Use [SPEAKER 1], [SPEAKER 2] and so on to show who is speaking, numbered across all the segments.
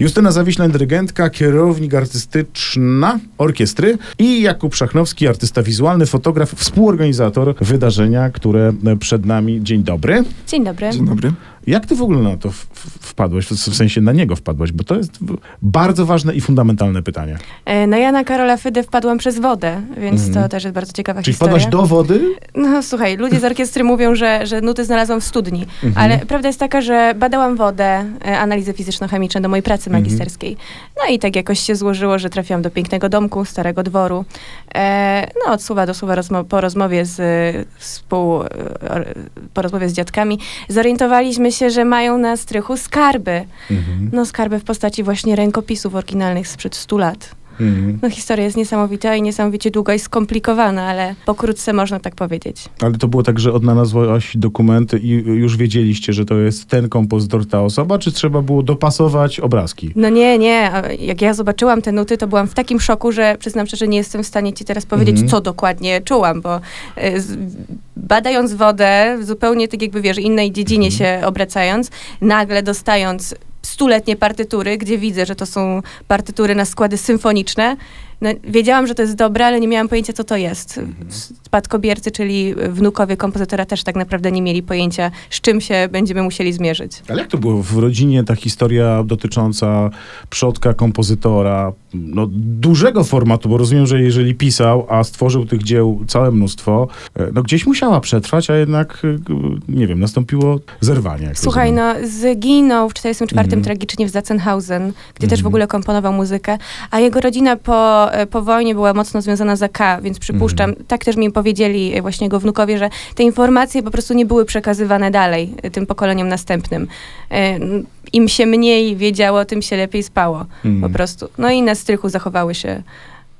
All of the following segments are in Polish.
[SPEAKER 1] Justyna Zawiśla, dyrygentka, kierownik artystyczna orkiestry i Jakub Szachnowski, artysta wizualny, fotograf, współorganizator wydarzenia, które przed nami. Dzień dobry.
[SPEAKER 2] Dzień dobry.
[SPEAKER 3] Dzień dobry.
[SPEAKER 1] Jak ty w ogóle na to wpadłeś? W sensie na niego wpadłeś, bo to jest bardzo ważne i fundamentalne pytanie.
[SPEAKER 2] E, Na Jana Karola Fydę wpadłam przez wodę, więc
[SPEAKER 1] Mhm.
[SPEAKER 2] to też jest bardzo ciekawa
[SPEAKER 1] Czyli
[SPEAKER 2] historia.
[SPEAKER 1] wpadłaś do wody?
[SPEAKER 2] No słuchaj, ludzie z orkiestry mówią, że, że nuty znalazłam w studni,
[SPEAKER 1] Mhm.
[SPEAKER 2] ale prawda jest taka, że badałam wodę, e, analizy fizyczno-chemiczne do mojej pracy
[SPEAKER 1] Mhm.
[SPEAKER 2] magisterskiej. No i tak jakoś się złożyło, że trafiłam do pięknego domku, starego dworu. E, no od słowa do słowa rozmo- po rozmowie z współ, e, or- po rozmowie z dziadkami zorientowaliśmy się, że mają na strychu skarby.
[SPEAKER 1] Mhm.
[SPEAKER 2] No skarby w postaci właśnie rękopisów oryginalnych sprzed 100 lat.
[SPEAKER 1] Mhm.
[SPEAKER 2] No historia jest niesamowita i niesamowicie długa i skomplikowana, ale pokrótce można tak powiedzieć.
[SPEAKER 1] Ale to było tak, że odnalazłaś dokumenty i już wiedzieliście, że to jest ten kompozytor, ta osoba, czy trzeba było dopasować obrazki?
[SPEAKER 2] No nie, nie. Jak ja zobaczyłam te nuty, to byłam w takim szoku, że przyznam szczerze, nie jestem w stanie ci teraz powiedzieć,
[SPEAKER 1] Mhm.
[SPEAKER 2] co dokładnie czułam, bo y, z, badając wodę, zupełnie tak jakby, wiesz, innej dziedzinie
[SPEAKER 1] Mhm.
[SPEAKER 2] się obracając, nagle dostając stuletnie partytury, gdzie widzę, że to są partytury na składy symfoniczne, no, wiedziałam, że to jest dobre, ale nie miałam pojęcia, co to jest.
[SPEAKER 1] Mhm.
[SPEAKER 2] Spadkobiercy, czyli wnukowie kompozytora też tak naprawdę nie mieli pojęcia, z czym się będziemy musieli zmierzyć.
[SPEAKER 1] Ale jak to było w rodzinie, ta historia dotycząca przodka kompozytora, no dużego formatu, bo rozumiem, że jeżeli pisał, a stworzył tych dzieł całe mnóstwo, e, no gdzieś musiała przetrwać, a jednak, e, nie wiem, nastąpiło zerwanie.
[SPEAKER 2] Słuchaj,
[SPEAKER 1] rozumiem.
[SPEAKER 2] no zginął w 44
[SPEAKER 1] Mhm.
[SPEAKER 2] tragicznie w Zaczenhausen, gdzie też w
[SPEAKER 1] Mhm.
[SPEAKER 2] ogóle komponował muzykę, a jego rodzina po, e, po wojnie była mocno związana z AK, więc przypuszczam,
[SPEAKER 1] Mhm.
[SPEAKER 2] tak też mi powiedzieli e, właśnie jego wnukowie, że te informacje po prostu nie były przekazywane dalej e, tym pokoleniom następnym. Im się mniej wiedziało, tym się lepiej spało
[SPEAKER 1] Mhm.
[SPEAKER 2] po prostu. No i na strychu zachowały się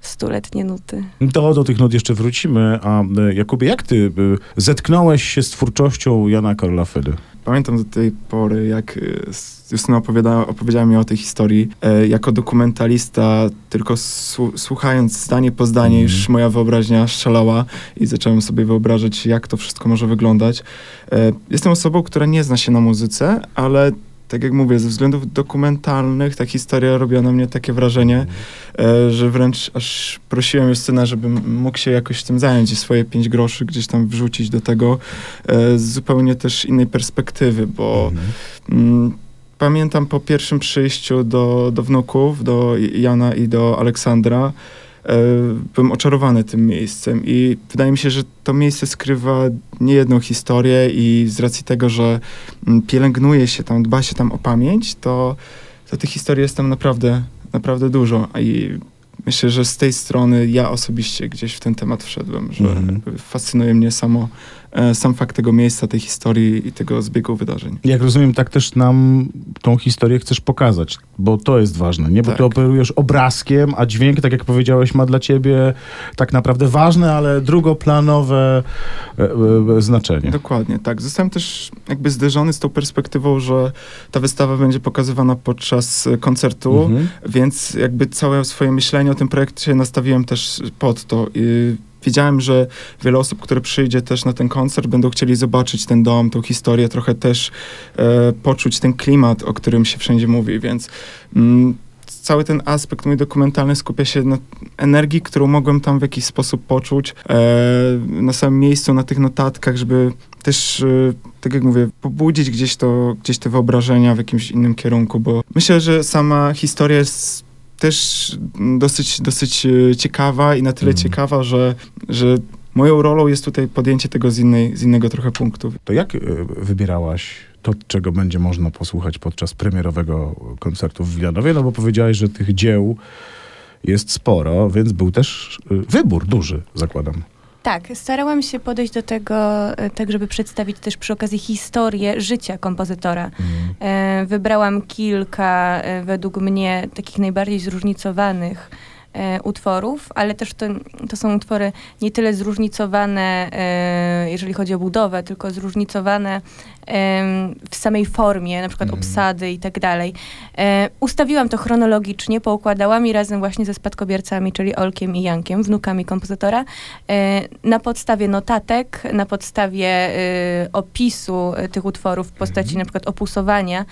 [SPEAKER 2] stuletnie nuty.
[SPEAKER 1] To do tych nut jeszcze wrócimy, a Jakubie, jak ty zetknąłeś się z twórczością Jana Karola Fydy?
[SPEAKER 3] Pamiętam do tej pory, jak s- Justyna opowiada, opowiedziała mi o tej historii. E, jako dokumentalista, tylko su- słuchając zdanie po zdanie,
[SPEAKER 1] Mhm.
[SPEAKER 3] już moja wyobraźnia szalała i zacząłem sobie wyobrażać, jak to wszystko może wyglądać. E, jestem osobą, która nie zna się na muzyce, ale tak jak mówię, ze względów dokumentalnych ta historia robiła na mnie takie wrażenie, e, że wręcz aż prosiłem Justynę, żebym mógł się jakoś tym zająć i swoje pięć groszy gdzieś tam wrzucić do tego e, z zupełnie też innej perspektywy, bo
[SPEAKER 1] Mhm.
[SPEAKER 3] mm, pamiętam po pierwszym przyjściu do, do wnuków, do Jana i do Aleksandra, byłem oczarowany tym miejscem i wydaje mi się, że to miejsce skrywa niejedną historię i z racji tego, że mm, pielęgnuje się tam, dba się tam o pamięć, to, to tych historii jest tam naprawdę, naprawdę dużo i myślę, że z tej strony ja osobiście gdzieś w ten temat wszedłem, że
[SPEAKER 1] Mhm.
[SPEAKER 3] fascynuje mnie samo, e, sam fakt tego miejsca, tej historii i tego zbiegu wydarzeń.
[SPEAKER 1] Jak rozumiem, tak też nam tą historię chcesz pokazać, bo to jest ważne, nie? Bo
[SPEAKER 3] Tak.
[SPEAKER 1] ty operujesz obrazkiem, a dźwięk, tak jak powiedziałeś, ma dla ciebie tak naprawdę ważne, ale drugoplanowe e, e, znaczenie.
[SPEAKER 3] Dokładnie, tak. Zostałem też jakby zderzony z tą perspektywą, że ta wystawa będzie pokazywana podczas e, koncertu,
[SPEAKER 1] Mhm.
[SPEAKER 3] więc jakby całe swoje myślenie o tym projekcie nastawiłem też pod to. I wiedziałem, że wiele osób, które przyjdzie też na ten koncert, będą chcieli zobaczyć ten dom, tą historię, trochę też e, poczuć ten klimat, o którym się wszędzie mówi, więc mm, cały ten aspekt mój dokumentalny skupia się na energii, którą mogłem tam w jakiś sposób poczuć e, na samym miejscu, na tych notatkach, żeby też, e, tak jak mówię, pobudzić gdzieś to, gdzieś te wyobrażenia w jakimś innym kierunku, bo myślę, że sama historia jest też dosyć, dosyć e, ciekawa i na tyle
[SPEAKER 1] Mhm.
[SPEAKER 3] ciekawa, że, że moją rolą jest tutaj podjęcie tego z, innej, z innego trochę punktu.
[SPEAKER 1] To jak e, wybierałaś to, czego będzie można posłuchać podczas premierowego koncertu w Wilanowie? No bo powiedziałeś, że tych dzieł jest sporo, więc był też e, wybór duży, zakładam.
[SPEAKER 2] Tak, starałam się podejść do tego e, tak, żeby przedstawić też przy okazji historię życia kompozytora. E, Wybrałam kilka, e, według mnie, takich najbardziej zróżnicowanych e, utworów, ale też to, to są utwory nie tyle zróżnicowane, e, jeżeli chodzi o budowę, tylko zróżnicowane w samej formie, na przykład
[SPEAKER 1] Mhm.
[SPEAKER 2] obsady i tak dalej. E, Ustawiłam to chronologicznie, poukładałam i razem właśnie ze spadkobiercami, czyli Olkiem i Jankiem, wnukami kompozytora, e, na podstawie notatek, na podstawie e, opisu tych utworów w postaci
[SPEAKER 1] Mhm.
[SPEAKER 2] na przykład opusowania,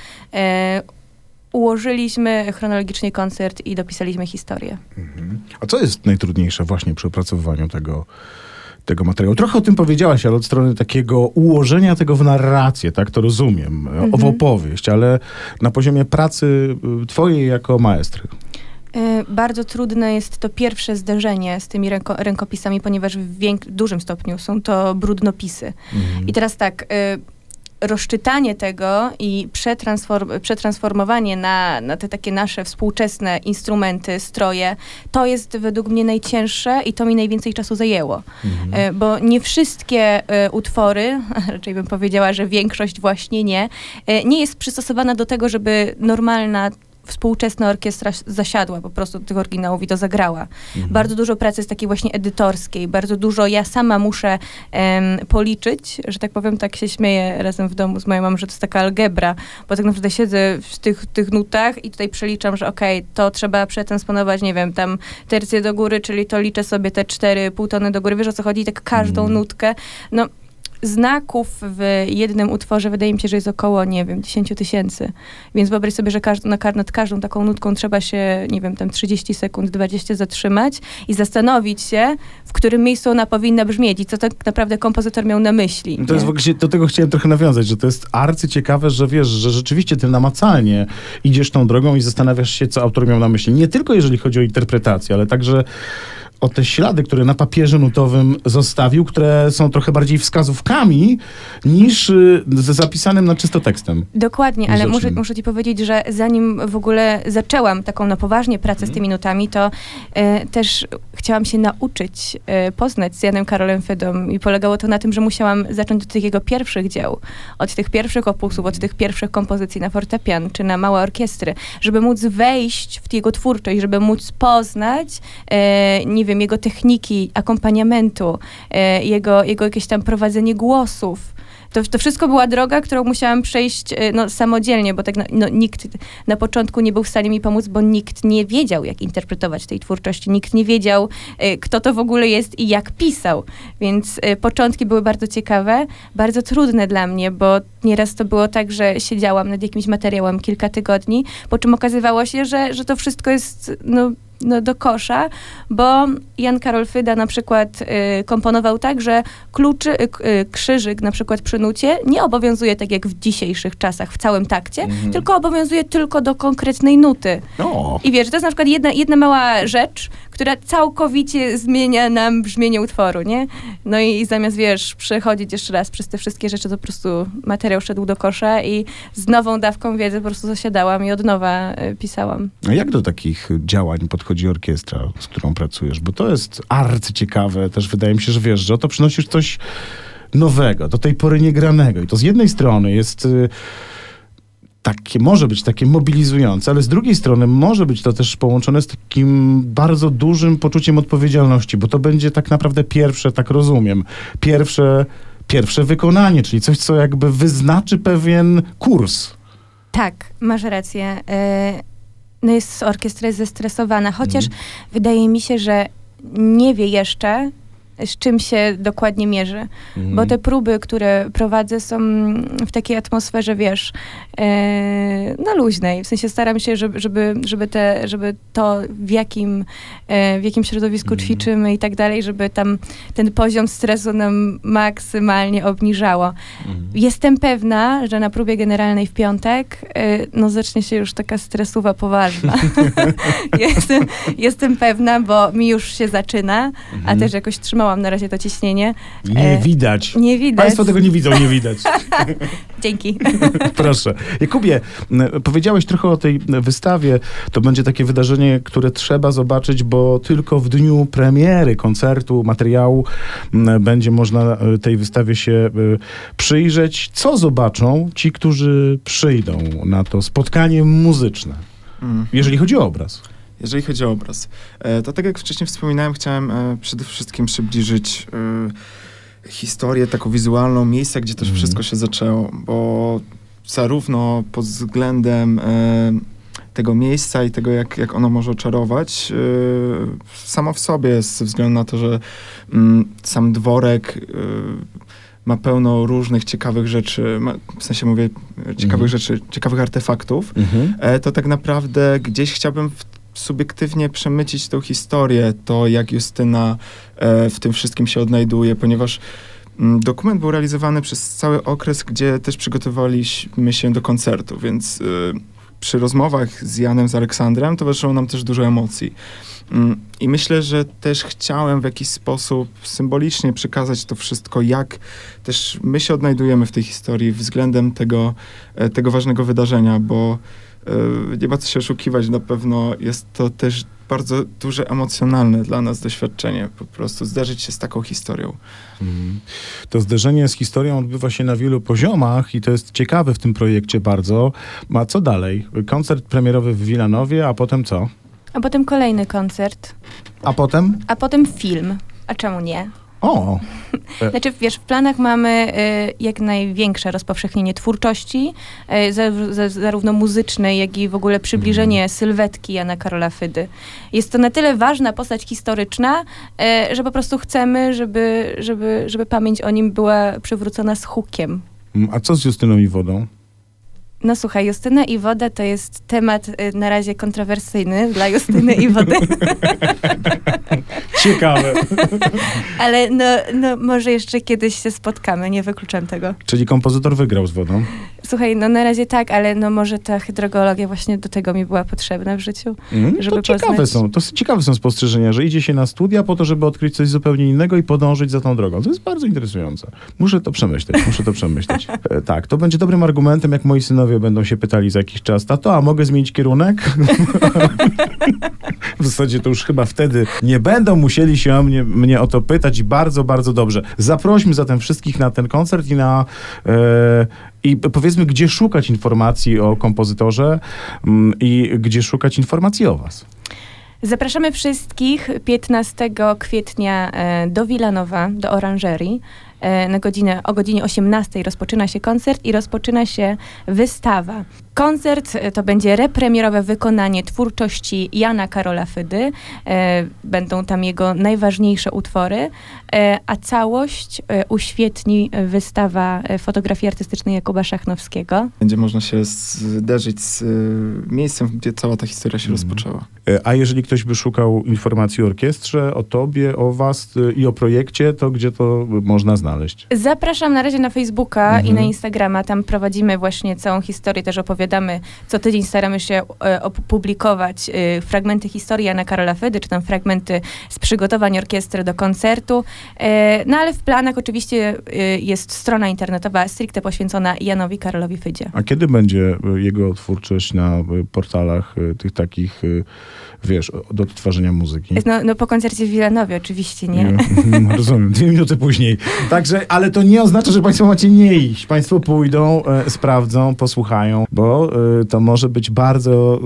[SPEAKER 2] ułożyliśmy chronologicznie koncert i dopisaliśmy historię.
[SPEAKER 1] A co jest najtrudniejsze właśnie przy opracowywaniu tego, tego materiału? Trochę o tym powiedziałaś, ale od strony takiego ułożenia tego w narrację, tak to rozumiem,
[SPEAKER 2] Mhm.
[SPEAKER 1] w opowieść, ale na poziomie pracy y, twojej jako maestry.
[SPEAKER 2] Y, Bardzo trudne jest to pierwsze zderzenie z tymi ręko, rękopisami, ponieważ w dużym stopniu są to brudnopisy. I teraz tak, y, rozczytanie tego i przetransform, przetransformowanie na, na te takie nasze współczesne instrumenty, stroje, to jest według mnie najcięższe i to mi najwięcej czasu zajęło.
[SPEAKER 1] Mhm.
[SPEAKER 2] Y, Bo nie wszystkie y, utwory, raczej bym powiedziała, że większość właśnie nie, y, nie jest przystosowana do tego, żeby normalna współczesna orkiestra zasiadła po prostu do tych oryginałów i to zagrała.
[SPEAKER 1] Mhm.
[SPEAKER 2] Bardzo dużo pracy jest takiej właśnie edytorskiej, bardzo dużo ja sama muszę em, policzyć, że tak powiem, tak się śmieję razem w domu z moją mamą, że to jest taka algebra, bo tak naprawdę siedzę w tych, tych nutach i tutaj przeliczam, że okej, to trzeba przetransponować, nie wiem, tam tercję do góry, czyli to liczę sobie te cztery pół tony do góry, wiesz o co chodzi, tak każdą
[SPEAKER 1] Mm.
[SPEAKER 2] nutkę. No, znaków w jednym utworze wydaje mi się, że jest około, nie wiem, 10 tysięcy. Więc wyobraź sobie, że każd- na, nad każdą taką nutką trzeba się, nie wiem, tam 30 sekund, 20 zatrzymać i zastanowić się, w którym miejscu ona powinna brzmieć i co tak naprawdę kompozytor miał na myśli.
[SPEAKER 1] To jest w ogóle, do tego chciałem trochę nawiązać, że to jest arcyciekawe, że wiesz, że rzeczywiście ty namacalnie idziesz tą drogą i zastanawiasz się, co autor miał na myśli. Nie tylko jeżeli chodzi o interpretację, ale także o te ślady, które na papierze nutowym zostawił, które są trochę bardziej wskazówkami niż y, z zapisanym na czysto tekstem.
[SPEAKER 2] Dokładnie, ale muszę, muszę ci powiedzieć, że zanim w ogóle zaczęłam taką na poważnie pracę
[SPEAKER 1] Mhm.
[SPEAKER 2] z tymi nutami, to e, też chciałam się nauczyć e, poznać z Janem Karolem Fydą i polegało to na tym, że musiałam zacząć od tych jego pierwszych dzieł, od tych pierwszych opusów, od tych pierwszych kompozycji na fortepian czy na małe orkiestry, żeby móc wejść w jego twórczość, żeby móc poznać, e, nie wiem, jego techniki akompaniamentu, e, jego, jego jakieś tam prowadzenie głosów. To, to wszystko była droga, którą musiałam przejść e, no, samodzielnie, bo tak na, no, nikt na początku nie był w stanie mi pomóc, bo nikt nie wiedział, jak interpretować tej twórczości. Nikt nie wiedział, e, kto to w ogóle jest i jak pisał. Więc początki były bardzo ciekawe, bardzo trudne dla mnie, bo nieraz to było tak, że siedziałam nad jakimś materiałem kilka tygodni, po czym okazywało się, że, że to wszystko jest no, no, do kosza, bo Jan Karol Fyda na przykład y, komponował tak, że kluczy, y, y, krzyżyk na przykład przy nucie nie obowiązuje tak jak w dzisiejszych czasach w całym takcie,
[SPEAKER 1] Mhm.
[SPEAKER 2] tylko obowiązuje tylko do konkretnej nuty.
[SPEAKER 1] O,
[SPEAKER 2] I wiesz, to jest na przykład jedna, jedna mała rzecz, która całkowicie zmienia nam brzmienie utworu, nie? No i zamiast, wiesz, przechodzić jeszcze raz przez te wszystkie rzeczy, to po prostu materiał szedł do kosza i z nową dawką wiedzy po prostu zasiadałam i od nowa y, pisałam.
[SPEAKER 1] a jak do takich działań podchodzi orkiestra, z którą pracujesz? Bo to jest arcyciekawe. Też wydaje mi się, że wiesz, że oto przynosisz coś nowego, do tej pory niegranego. I to z jednej strony jest y, takie, może być takie mobilizujące, ale z drugiej strony może być to też połączone z takim bardzo dużym poczuciem odpowiedzialności, bo to będzie tak naprawdę pierwsze, tak rozumiem, pierwsze, pierwsze wykonanie, czyli coś, co jakby wyznaczy pewien kurs.
[SPEAKER 2] Tak, masz rację. E, No jest orkiestra jest zestresowana, chociaż
[SPEAKER 1] Mhm.
[SPEAKER 2] wydaje mi się, że nie wie jeszcze, z czym się dokładnie mierzy. Bo te próby, które prowadzę, są w takiej atmosferze, wiesz, e, no luźnej. W sensie staram się, żeby, żeby, żeby, te, żeby to, w jakim, e, w jakim środowisku
[SPEAKER 1] Mhm.
[SPEAKER 2] ćwiczymy i tak dalej, żeby tam ten poziom stresu nam maksymalnie obniżało.
[SPEAKER 1] Mhm.
[SPEAKER 2] Jestem pewna, że na próbie generalnej w piątek y, no zacznie się już taka stresowa poważna. jestem, jestem pewna, bo mi już się zaczyna, a
[SPEAKER 1] Mhm.
[SPEAKER 2] też jakoś trzymałam na razie to ciśnienie.
[SPEAKER 1] Nie
[SPEAKER 2] E,
[SPEAKER 1] widać.
[SPEAKER 2] Nie widać.
[SPEAKER 1] Państwo tego nie widzą, nie widać.
[SPEAKER 2] Dzięki.
[SPEAKER 1] Proszę. Jakubie, powiedziałeś trochę o tej wystawie. To będzie takie wydarzenie, które trzeba zobaczyć, bo tylko w dniu premiery koncertu, materiału będzie można e, tej wystawie się e, przyjrzeć. Co zobaczą ci, którzy przyjdą na to spotkanie muzyczne,
[SPEAKER 3] Mm.
[SPEAKER 1] jeżeli chodzi o obraz?
[SPEAKER 3] Jeżeli chodzi o obraz, e, to tak jak wcześniej wspominałem, chciałem e, przede wszystkim przybliżyć e, historię taką wizualną, miejsca, gdzie też
[SPEAKER 1] Mhm.
[SPEAKER 3] wszystko się zaczęło, bo zarówno pod względem tego miejsca i tego, jak, jak ono może oczarować, e, samo w sobie, ze względu na to, że mm, sam dworek ma pełno różnych ciekawych rzeczy, ma, w sensie mówię ciekawych
[SPEAKER 1] Mhm.
[SPEAKER 3] rzeczy, ciekawych artefaktów,
[SPEAKER 1] Mhm.
[SPEAKER 3] e, to tak naprawdę gdzieś chciałbym w, subiektywnie przemycić tą historię, to jak Justyna e, w tym wszystkim się odnajduje, ponieważ mm, dokument był realizowany przez cały okres, gdzie też przygotowaliśmy się do koncertu, więc e, przy rozmowach z Janem, z Aleksandrem towarzyszyło nam też dużo emocji. Mm, I myślę, że też chciałem w jakiś sposób symbolicznie przekazać to wszystko, jak też my się odnajdujemy w tej historii względem tego, e, tego ważnego wydarzenia, bo nie ma co się oszukiwać, na pewno jest to też bardzo duże emocjonalne dla nas doświadczenie, po prostu zderzyć się z taką historią.
[SPEAKER 1] Mhm. To zderzenie z historią odbywa się na wielu poziomach i to jest ciekawe w tym projekcie bardzo. A co dalej? Koncert premierowy w Wilanowie, a potem co?
[SPEAKER 2] A potem kolejny koncert,
[SPEAKER 1] A potem?
[SPEAKER 2] a potem film. A czemu nie?
[SPEAKER 1] O!
[SPEAKER 2] Znaczy, wiesz, w planach mamy y, jak największe rozpowszechnienie twórczości, y, za, za, zarówno muzycznej, jak i w ogóle przybliżenie sylwetki Jana Karola Fydy. Jest to na tyle ważna postać historyczna, y, że po prostu chcemy, żeby, żeby, żeby pamięć o nim była przywrócona z hukiem.
[SPEAKER 1] Mm, A co z Justyną i Wodą?
[SPEAKER 2] No słuchaj, Justyna i woda to jest temat y, na razie kontrowersyjny dla Justyny i wody,
[SPEAKER 1] Ciekawe.
[SPEAKER 2] ale no, no może jeszcze kiedyś się spotkamy, nie wykluczam tego.
[SPEAKER 1] Czyli kompozytor wygrał z Wodą.
[SPEAKER 2] Słuchaj, no na razie tak, ale no może ta hydrogologia właśnie do tego mi była potrzebna w życiu.
[SPEAKER 1] Mm,
[SPEAKER 2] Żeby
[SPEAKER 1] to ciekawe
[SPEAKER 2] poznać-
[SPEAKER 1] są, to ciekawe są spostrzeżenia, że idzie się na studia po to, żeby odkryć coś zupełnie innego i podążyć za tą drogą. To jest bardzo interesujące. Muszę to przemyśleć, muszę to przemyśleć. E, tak, to będzie dobrym argumentem, jak moi synowie będą się pytali za jakiś czas, tato, a mogę zmienić kierunek? w zasadzie to już chyba wtedy nie będą musieli się o mnie, mnie o to pytać i bardzo, bardzo dobrze. Zaprośmy zatem wszystkich na ten koncert i na... E, i powiedzmy, gdzie szukać informacji o kompozytorze mm, i gdzie szukać informacji o was.
[SPEAKER 2] Zapraszamy wszystkich 15 kwietnia e, do Wilanowa, do Oranżerii. E, Na godzinę, o godzinie 18 rozpoczyna się koncert i rozpoczyna się wystawa. Koncert e, to będzie repremierowe wykonanie twórczości Jana Karola Fydy. E, Będą tam jego najważniejsze utwory, e, a całość uświetni wystawa fotografii artystycznej Jakuba Szachnowskiego.
[SPEAKER 3] Będzie można się zderzyć z miejscem, gdzie cała ta historia się
[SPEAKER 1] Mhm.
[SPEAKER 3] rozpoczęła.
[SPEAKER 1] E, A jeżeli ktoś by szukał informacji o orkiestrze, o tobie, o was y, i o projekcie, to gdzie to można znaleźć?
[SPEAKER 2] Zapraszam na razie na Facebooka
[SPEAKER 1] Mhm.
[SPEAKER 2] i na Instagrama. Tam prowadzimy właśnie całą historię, też opowiadamy. Co tydzień staramy się e, opublikować e, fragmenty historii Jana Karola Fydy, czy tam fragmenty z przygotowań orkiestry do koncertu. E, no ale w planach oczywiście e, jest strona internetowa stricte poświęcona Janowi Karolowi Fydzie.
[SPEAKER 1] A kiedy będzie jego twórczość na portalach tych takich, wiesz, o- do odtwarzania muzyki?
[SPEAKER 2] No, no po koncercie w Wilanowie oczywiście, nie?
[SPEAKER 1] Mhm, Rozumiem, dwie minuty później. Także, ale to nie oznacza, że Państwo macie nie iść. Państwo pójdą, e, sprawdzą, posłuchają, bo e, to może być bardzo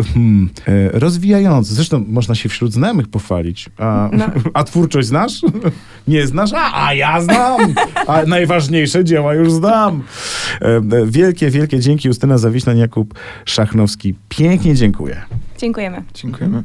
[SPEAKER 1] e, hmm, e, rozwijające. Zresztą można się wśród znajomych pochwalić. A,
[SPEAKER 2] No.
[SPEAKER 1] a twórczość znasz? Nie znasz? A, a ja znam! A najważniejsze dzieła już znam. E, e, wielkie, wielkie dzięki Justyna Zawiślan, Jakub Szachnowski. Pięknie dziękuję.
[SPEAKER 2] Dziękujemy.
[SPEAKER 3] Dziękujemy.